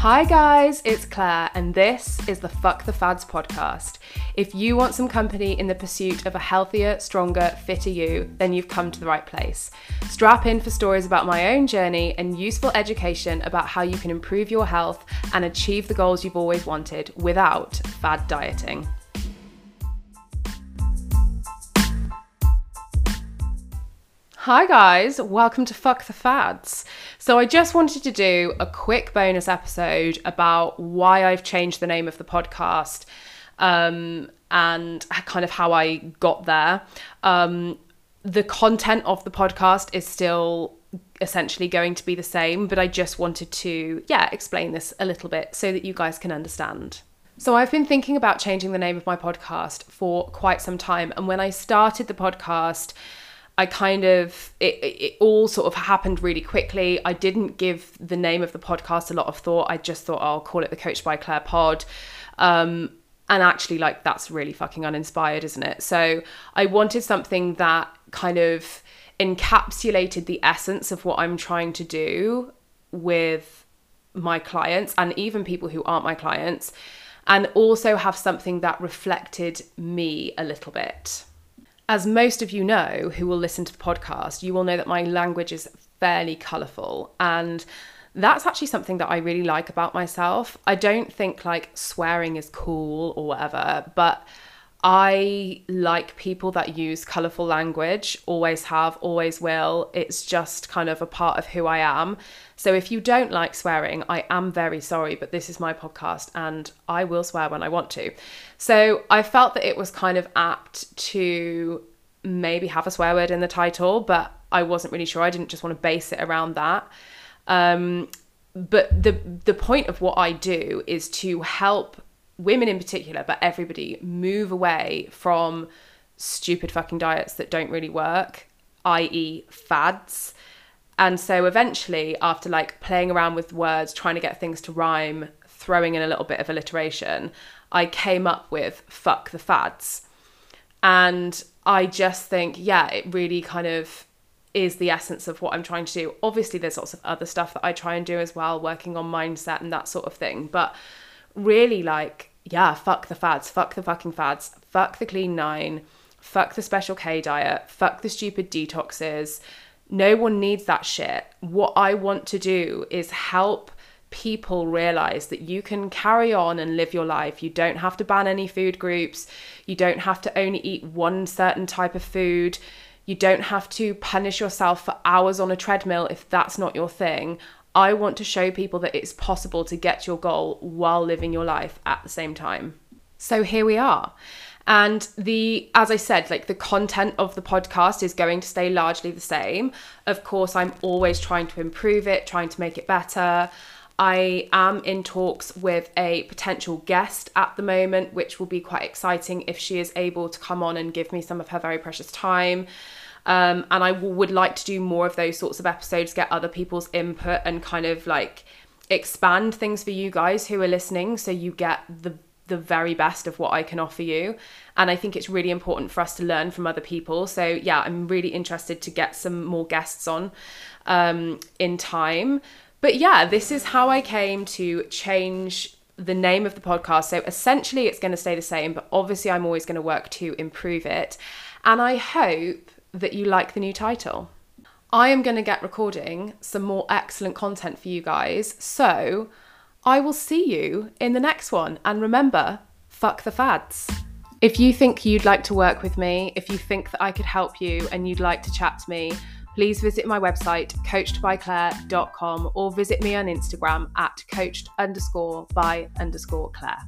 Hi, guys, it's Claire, and this is the Fuck the Fads podcast. If you want some company in the pursuit of a healthier, stronger, fitter you, then you've come to the right place. Strap in for stories about my own journey and useful education about how you can improve your health and achieve the goals you've always wanted without fad dieting. Hi, guys, welcome to Fuck the Fads. So, I just wanted to do a quick bonus episode about why I've changed the name of the podcast um, and kind of how I got there. Um, the content of the podcast is still essentially going to be the same, but I just wanted to, yeah, explain this a little bit so that you guys can understand. So, I've been thinking about changing the name of my podcast for quite some time. And when I started the podcast, I kind of it, it all sort of happened really quickly. I didn't give the name of the podcast a lot of thought. I just thought I'll call it the Coached by Claire Pod. Um, and actually, like that's really fucking uninspired, isn't it? So I wanted something that kind of encapsulated the essence of what I'm trying to do with my clients and even people who aren't my clients, and also have something that reflected me a little bit as most of you know who will listen to the podcast, you will know that my language is fairly colourful. And that's actually something that I really like about myself. I don't think like swearing is cool or whatever, but I like people that use colourful language, always have, always will. It's just kind of a part of who I am. So if you don't like swearing, I am very sorry, but this is my podcast and I will swear when I want to. So I felt that it was kind of apt to maybe have a swear word in the title, but I wasn't really sure. I didn't just want to base it around that. Um, but the the point of what I do is to help women in particular, but everybody move away from stupid fucking diets that don't really work, i.e., fads. And so eventually, after like playing around with words, trying to get things to rhyme, throwing in a little bit of alliteration, I came up with fuck the fads. And I just think, yeah, it really kind of is the essence of what I'm trying to do. Obviously, there's lots of other stuff that I try and do as well, working on mindset and that sort of thing. But really, like, yeah, fuck the fads, fuck the fucking fads, fuck the clean nine, fuck the special K diet, fuck the stupid detoxes no one needs that shit. What I want to do is help people realize that you can carry on and live your life. You don't have to ban any food groups. You don't have to only eat one certain type of food. You don't have to punish yourself for hours on a treadmill if that's not your thing. I want to show people that it's possible to get your goal while living your life at the same time. So here we are. And the, as I said, like the content of the podcast is going to stay largely the same. Of course, I'm always trying to improve it, trying to make it better. I am in talks with a potential guest at the moment, which will be quite exciting if she is able to come on and give me some of her very precious time. Um, and I w- would like to do more of those sorts of episodes, get other people's input, and kind of like expand things for you guys who are listening so you get the the very best of what I can offer you. And I think it's really important for us to learn from other people. So, yeah, I'm really interested to get some more guests on um, in time. But yeah, this is how I came to change the name of the podcast. So, essentially, it's going to stay the same, but obviously, I'm always going to work to improve it. And I hope that you like the new title. I am going to get recording some more excellent content for you guys. So, I will see you in the next one. And remember, fuck the fads. If you think you'd like to work with me, if you think that I could help you and you'd like to chat to me, please visit my website, coachedbyclaire.com, or visit me on Instagram at coached underscore by underscore Claire.